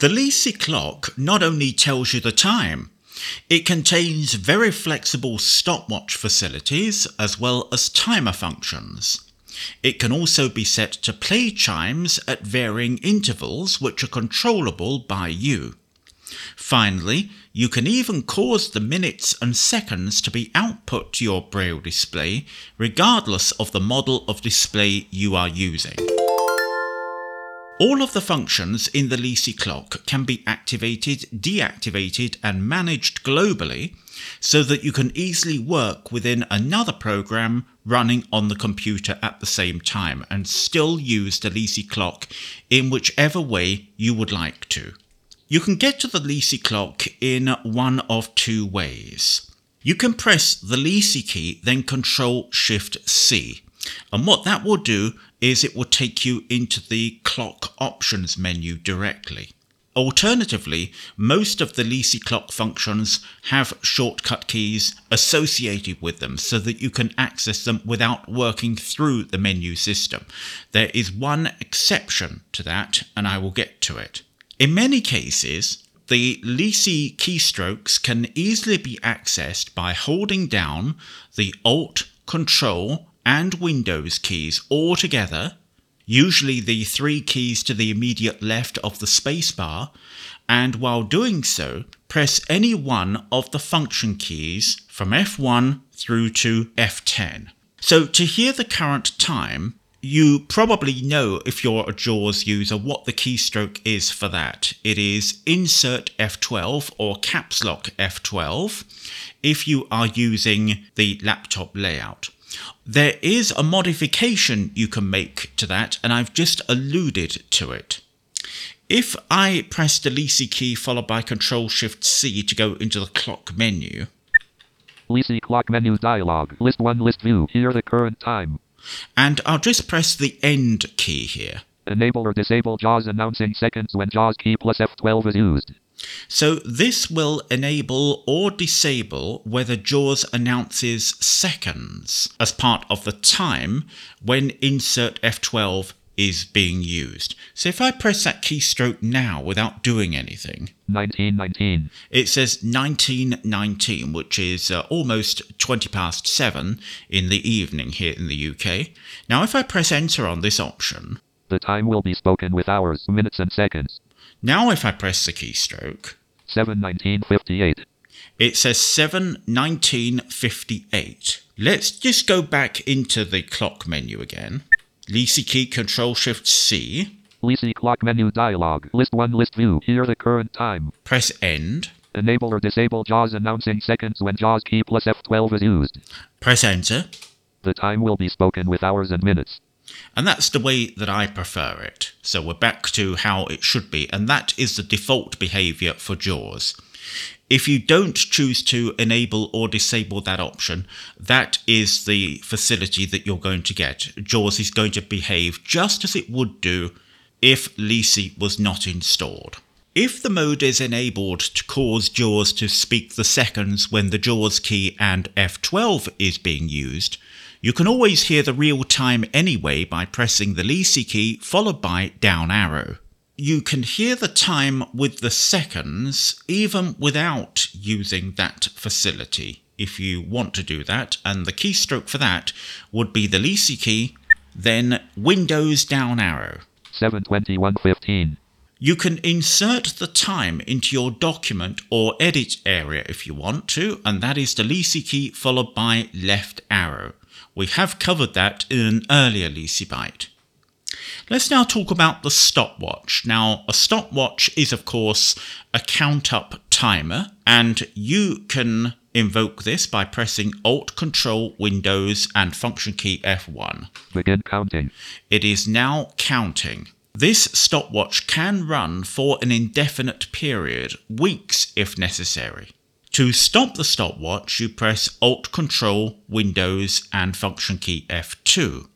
The Leasey clock not only tells you the time, it contains very flexible stopwatch facilities as well as timer functions. It can also be set to play chimes at varying intervals which are controllable by you. Finally, you can even cause the minutes and seconds to be output to your braille display regardless of the model of display you are using. All of the functions in the Leasey clock can be activated, deactivated, and managed globally so that you can easily work within another program running on the computer at the same time and still use the Leasey clock in whichever way you would like to. You can get to the Leasey clock in one of two ways. You can press the Leasey key, then Control Shift C. And what that will do is it will take you into the clock options menu directly. Alternatively, most of the Leasey clock functions have shortcut keys associated with them so that you can access them without working through the menu system. There is one exception to that, and I will get to it. In many cases, the Leasey keystrokes can easily be accessed by holding down the Alt, Control, and Windows keys all together, usually the three keys to the immediate left of the spacebar, and while doing so, press any one of the function keys from F1 through to F10. So to hear the current time, you probably know if you're a JAWS user what the keystroke is for that. It is insert F12 or caps lock F12 if you are using the laptop layout. There is a modification you can make to that, and I've just alluded to it. If I press the Leasey key followed by Control Shift C to go into the clock menu. Leasey clock menu dialog. List 1 list view. Here the current time. And I'll just press the end key here. Enable or disable JAWS announcing seconds when JAWS key plus F12 is used. So this will enable or disable whether JAWS announces seconds as part of the time when insert F12 is being used. So if I press that keystroke now without doing anything, 1919. it says 1919, which is uh, almost 20 past 7 in the evening here in the UK. Now if I press enter on this option, The time will be spoken with hours, minutes, and seconds. Now if I press the keystroke, 71958. It says 71958. Let's just go back into the clock menu again. Leasey key Control Shift C. Leasey clock menu dialog. List 1 list view. Here the current time. Press end. Enable or disable JAWS announcing seconds when JAWS key plus F12 is used. Press enter. The time will be spoken with hours and minutes. And that's the way that I prefer it. So we're back to how it should be, and that is the default behavior for JAWS. If you don't choose to enable or disable that option, that is the facility that you're going to get. JAWS is going to behave just as it would do if Leasey was not installed. If the mode is enabled to cause JAWS to speak the seconds when the JAWS key and F12 is being used, you can always hear the real time anyway by pressing the Leasey key followed by down arrow. You can hear the time with the seconds even without using that facility if you want to do that, and the keystroke for that would be the Leasey key, then Windows down arrow. 72115. You can insert the time into your document or edit area if you want to, and that is the Leasey key followed by left arrow. We have covered that in an earlier Leasey Byte. Let's now talk about the stopwatch. Now, a stopwatch is, of course, a count up timer, and you can invoke this by pressing Alt Control Windows and function key F1. Begin counting. It is now counting. This stopwatch can run for an indefinite period, weeks if necessary. To stop the stopwatch, you press Alt Control Windows and function key F2.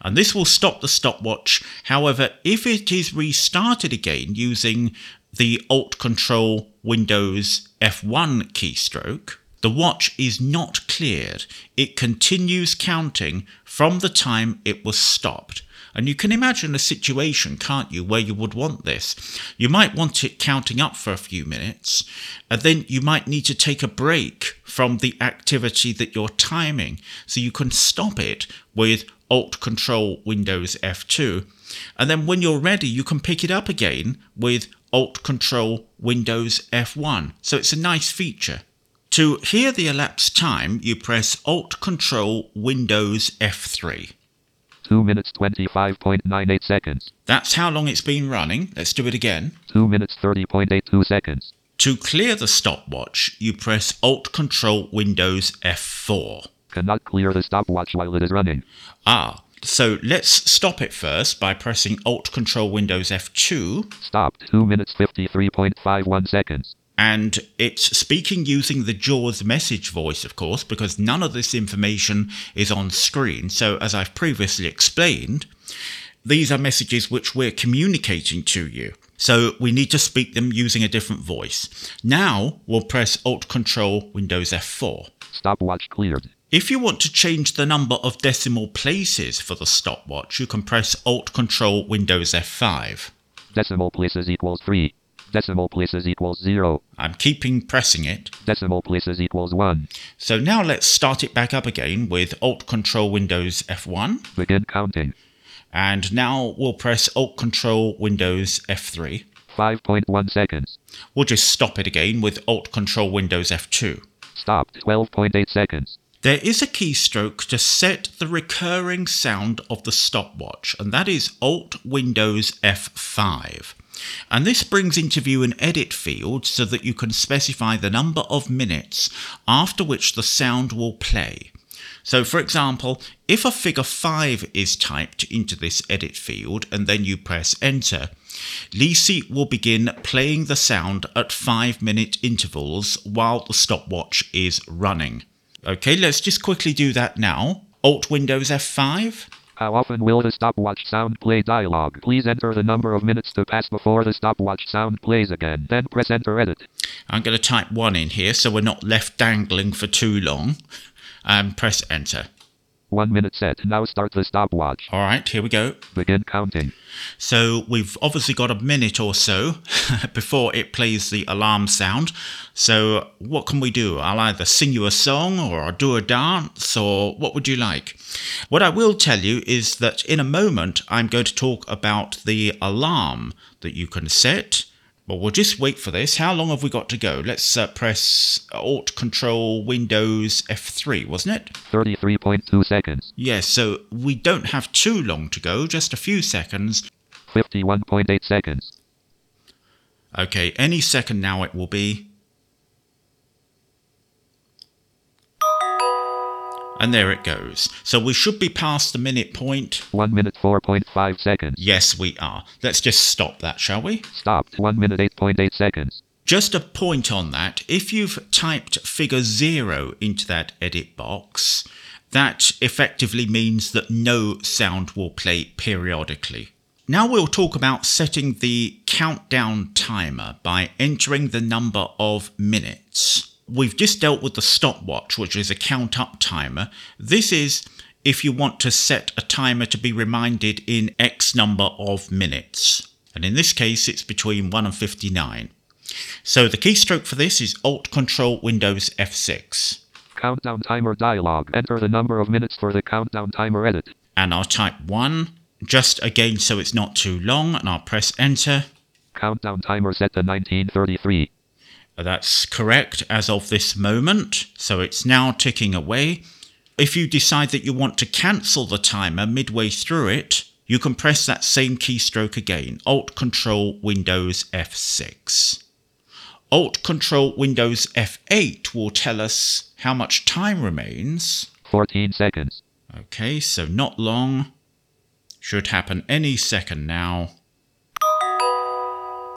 And this will stop the stopwatch. However, if it is restarted again using the Alt Control Windows F1 keystroke, the watch is not cleared. It continues counting from the time it was stopped. And you can imagine a situation, can't you, where you would want this? You might want it counting up for a few minutes, and then you might need to take a break from the activity that you're timing. So you can stop it with Alt Control Windows F2. And then when you're ready, you can pick it up again with Alt Control Windows F1. So it's a nice feature. To hear the elapsed time, you press Alt Control Windows F3. 2 minutes 25.98 seconds. That's how long it's been running. Let's do it again. 2 minutes 30.82 seconds. To clear the stopwatch, you press Alt Control Windows F4. Cannot clear the stopwatch while it is running. Ah, so let's stop it first by pressing Alt Control Windows F2. Stop. 2 minutes 53.51 seconds. And it's speaking using the JAWS message voice, of course, because none of this information is on screen. So, as I've previously explained, these are messages which we're communicating to you. So we need to speak them using a different voice. Now we'll press Alt Control Windows F4. Stopwatch cleared. If you want to change the number of decimal places for the stopwatch, you can press Alt Control Windows F5. Decimal places equals 3. Decimal places equals 0. I'm keeping pressing it. Decimal places equals 1. So now let's start it back up again with Alt Control Windows F1. Begin counting. And now we'll press Alt Control Windows F3. 5.1 seconds. We'll just stop it again with Alt Control Windows F2. Stop. 12.8 seconds. There is a keystroke to set the recurring sound of the stopwatch, and that is Alt Windows F5. And this brings into view an edit field so that you can specify the number of minutes after which the sound will play. So, for example, if a figure 5 is typed into this edit field and then you press enter, Leasey will begin playing the sound at 5 minute intervals while the stopwatch is running. Okay, let's just quickly do that now. Alt Windows F5. How often will the stopwatch sound play dialog? Please enter the number of minutes to pass before the stopwatch sound plays again. Then press enter edit. I'm going to type 1 in here so we're not left dangling for too long. And press enter. One minute set. Now start the stopwatch. All right, here we go. Begin counting. So we've obviously got a minute or so before it plays the alarm sound. So what can we do? I'll either sing you a song or I'll do a dance or what would you like? What I will tell you is that in a moment I'm going to talk about the alarm that you can set. Well, we'll just wait for this. How long have we got to go? Let's uh, press Alt Control Windows F3, wasn't it? 33.2 seconds. Yes, so we don't have too long to go, just a few seconds. 51.8 seconds. Okay, any second now it will be. And there it goes. So we should be past the minute point. 1 minute 4.5 seconds. Yes, we are. Let's just stop that, shall we? Stopped. 1 minute 8.8 seconds. Just a point on that if you've typed figure zero into that edit box, that effectively means that no sound will play periodically. Now we'll talk about setting the countdown timer by entering the number of minutes. We've just dealt with the stopwatch, which is a count up timer. This is if you want to set a timer to be reminded in X number of minutes. And in this case, it's between 1 and 59. So the keystroke for this is Alt Control Windows F6. Countdown timer dialog. Enter the number of minutes for the countdown timer edit. And I'll type 1, just again so it's not too long, and I'll press enter. Countdown timer set to 1933. That's correct as of this moment, so it's now ticking away. If you decide that you want to cancel the timer midway through it, you can press that same keystroke again Alt Control Windows F6. Alt Control Windows F8 will tell us how much time remains. 14 seconds. Okay, so not long. Should happen any second now.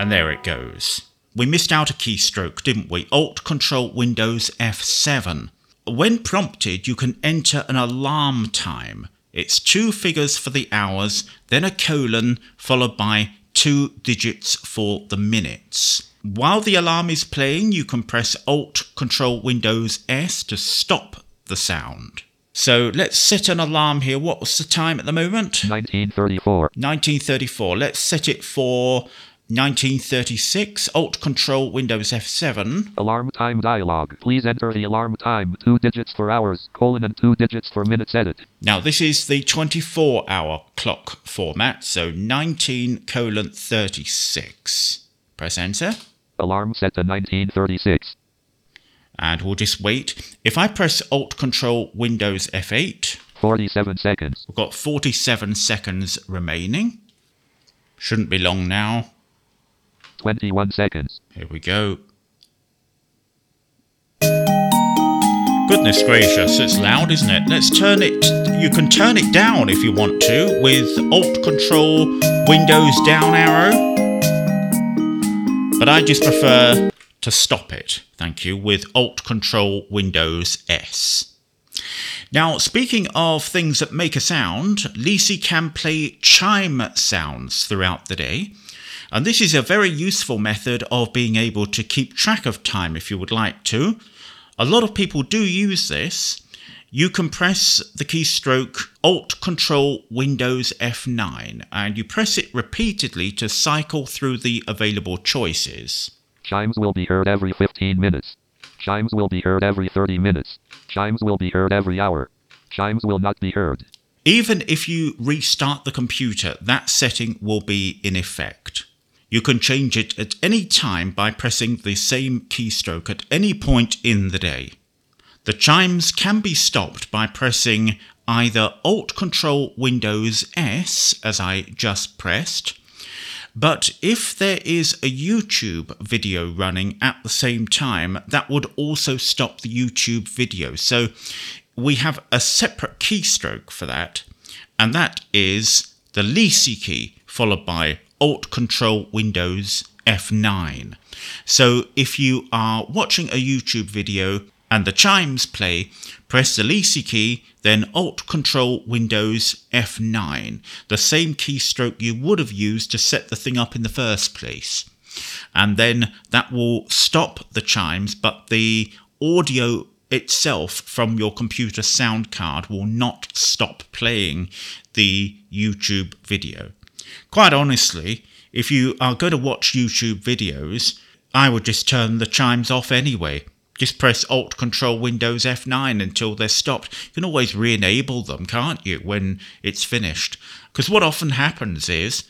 And there it goes. We missed out a keystroke, didn't we? Alt Control Windows F7. When prompted, you can enter an alarm time. It's two figures for the hours, then a colon, followed by two digits for the minutes. While the alarm is playing, you can press Alt Control Windows S to stop the sound. So let's set an alarm here. What was the time at the moment? 1934. 1934. Let's set it for 1936. Alt Control Windows F7. Alarm time dialog. Please enter the alarm time. Two digits for hours, colon, and two digits for minutes edit. Now this is the 24 hour clock format, so 19 colon 36. Press enter. Alarm set to 1936. And we'll just wait. If I press Alt Control Windows F8, 47 seconds. we've got 47 seconds remaining. Shouldn't be long now. 21 seconds. Here we go. Goodness gracious, it's loud, isn't it? Let's turn it. You can turn it down if you want to with Alt Control Windows down arrow. But I just prefer to stop it, thank you, with Alt Control Windows S. Now, speaking of things that make a sound, Leasey can play chime sounds throughout the day. And this is a very useful method of being able to keep track of time if you would like to. A lot of people do use this. You can press the keystroke Alt Control Windows F9 and you press it repeatedly to cycle through the available choices. Chimes will be heard every 15 minutes. Chimes will be heard every 30 minutes. Chimes will be heard every hour. Chimes will not be heard. Even if you restart the computer, that setting will be in effect. You can change it at any time by pressing the same keystroke at any point in the day. The chimes can be stopped by pressing either Alt Control Windows S, as I just pressed, but if there is a YouTube video running at the same time, that would also stop the YouTube video. So we have a separate keystroke for that, and that is the Leasey key followed by Alt Control Windows F9. So if you are watching a YouTube video and the chimes play, press the Leasey key, then Alt Control Windows F9, the same keystroke you would have used to set the thing up in the first place. And then that will stop the chimes, but the audio itself from your computer sound card will not stop playing the YouTube video. Quite honestly, if you are going to watch YouTube videos, I would just turn the chimes off anyway. Just press Alt Control Windows F9 until they're stopped. You can always re enable them, can't you, when it's finished? Because what often happens is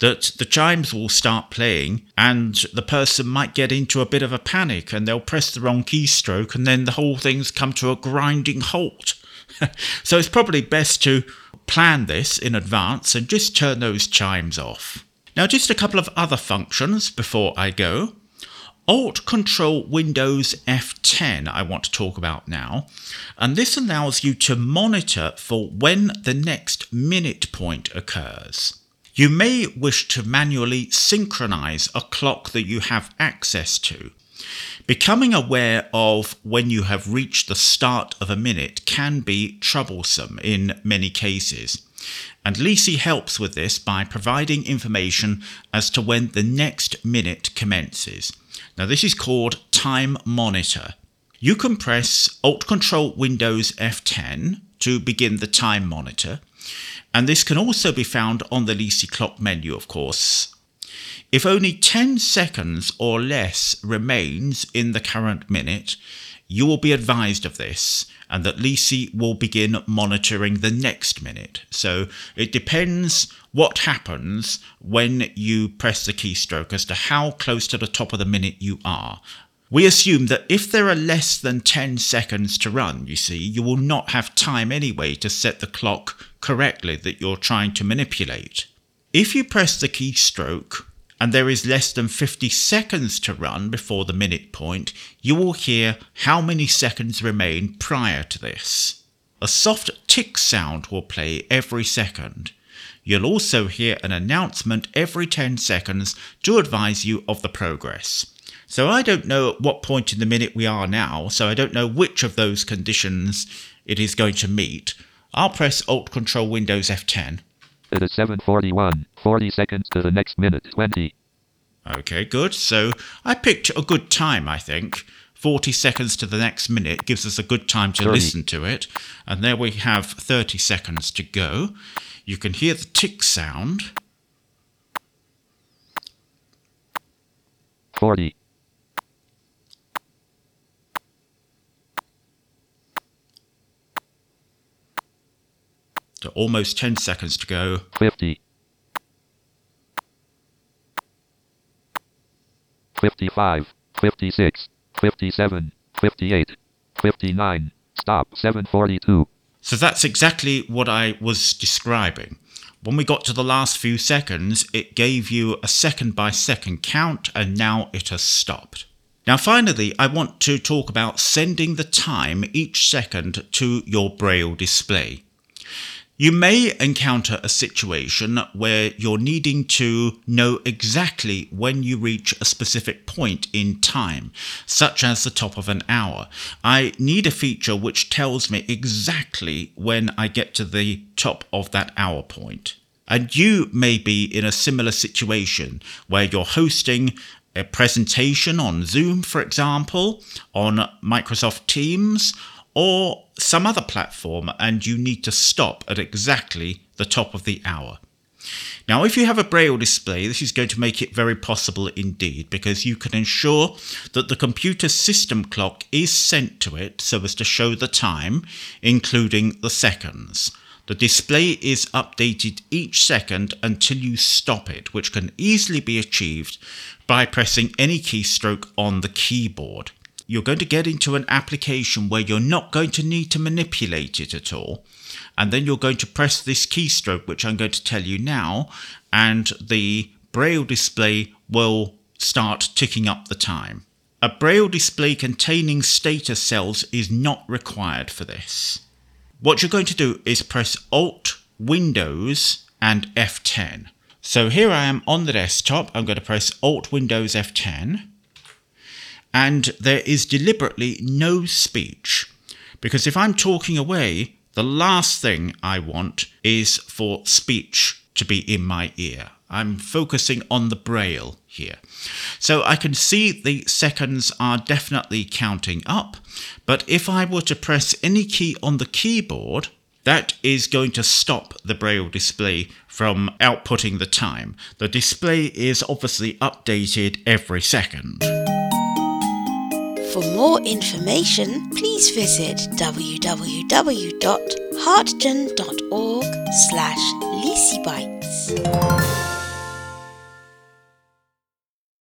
that the chimes will start playing and the person might get into a bit of a panic and they'll press the wrong keystroke and then the whole thing's come to a grinding halt. so it's probably best to plan this in advance and just turn those chimes off. Now, just a couple of other functions before I go. Alt Control Windows F10 I want to talk about now, and this allows you to monitor for when the next minute point occurs. You may wish to manually synchronize a clock that you have access to. Becoming aware of when you have reached the start of a minute can be troublesome in many cases. And Leasey helps with this by providing information as to when the next minute commences. Now, this is called Time Monitor. You can press Alt Control Windows F10 to begin the time monitor, and this can also be found on the Leasey clock menu, of course. If only 10 seconds or less remains in the current minute, you will be advised of this and that Leasey will begin monitoring the next minute. So it depends what happens when you press the keystroke as to how close to the top of the minute you are. We assume that if there are less than 10 seconds to run, you see, you will not have time anyway to set the clock correctly that you're trying to manipulate. If you press the keystroke and there is less than 50 seconds to run before the minute point, you will hear how many seconds remain prior to this. A soft tick sound will play every second. You'll also hear an announcement every 10 seconds to advise you of the progress. So I don't know at what point in the minute we are now, so I don't know which of those conditions it is going to meet. I'll press Alt Control Windows F10. It is 741. 40 seconds to the next minute. 20. Okay, good. So I picked a good time, I think, 40 seconds to the next minute gives us a good time to 30. listen to it. And there we have 30 seconds to go. You can hear the tick sound. 40, almost 10 seconds to go. 50, 55, 56, 57, 58, 59. Stop. 742. So that's exactly what I was describing. When we got to the last few seconds, it gave you a second by second count, and now it has stopped. Now, finally, I want to talk about sending the time each second to your Braille display. You may encounter a situation where you're needing to know exactly when you reach a specific point in time, such as the top of an hour. I need a feature which tells me exactly when I get to the top of that hour point. And you may be in a similar situation where you're hosting a presentation on Zoom, for example, on Microsoft Teams, or some other platform, and you need to stop at exactly the top of the hour. Now, if you have a Braille display, this is going to make it very possible indeed because you can ensure that the computer system clock is sent to it so as to show the time, including the seconds. The display is updated each second until you stop it, which can easily be achieved by pressing any keystroke on the keyboard you're going to get into an application where you're not going to need to manipulate it at all. And then you're going to press this keystroke, which I'm going to tell you now, and the Braille display will start ticking up the time. A Braille display containing status cells is not required for this. What you're going to do is press Alt, Windows, and F10. So here I am on the desktop. I'm going to press Alt, Windows, F10 and there is deliberately no speech. Because if I'm talking away, the last thing I want is for speech to be in my ear. I'm focusing on the braille here. So I can see the seconds are definitely counting up, but if I were to press any key on the keyboard, that is going to stop the braille display from outputting the time. The display is obviously updated every second. For more information, please visit www.hartgen.org slash Bytes.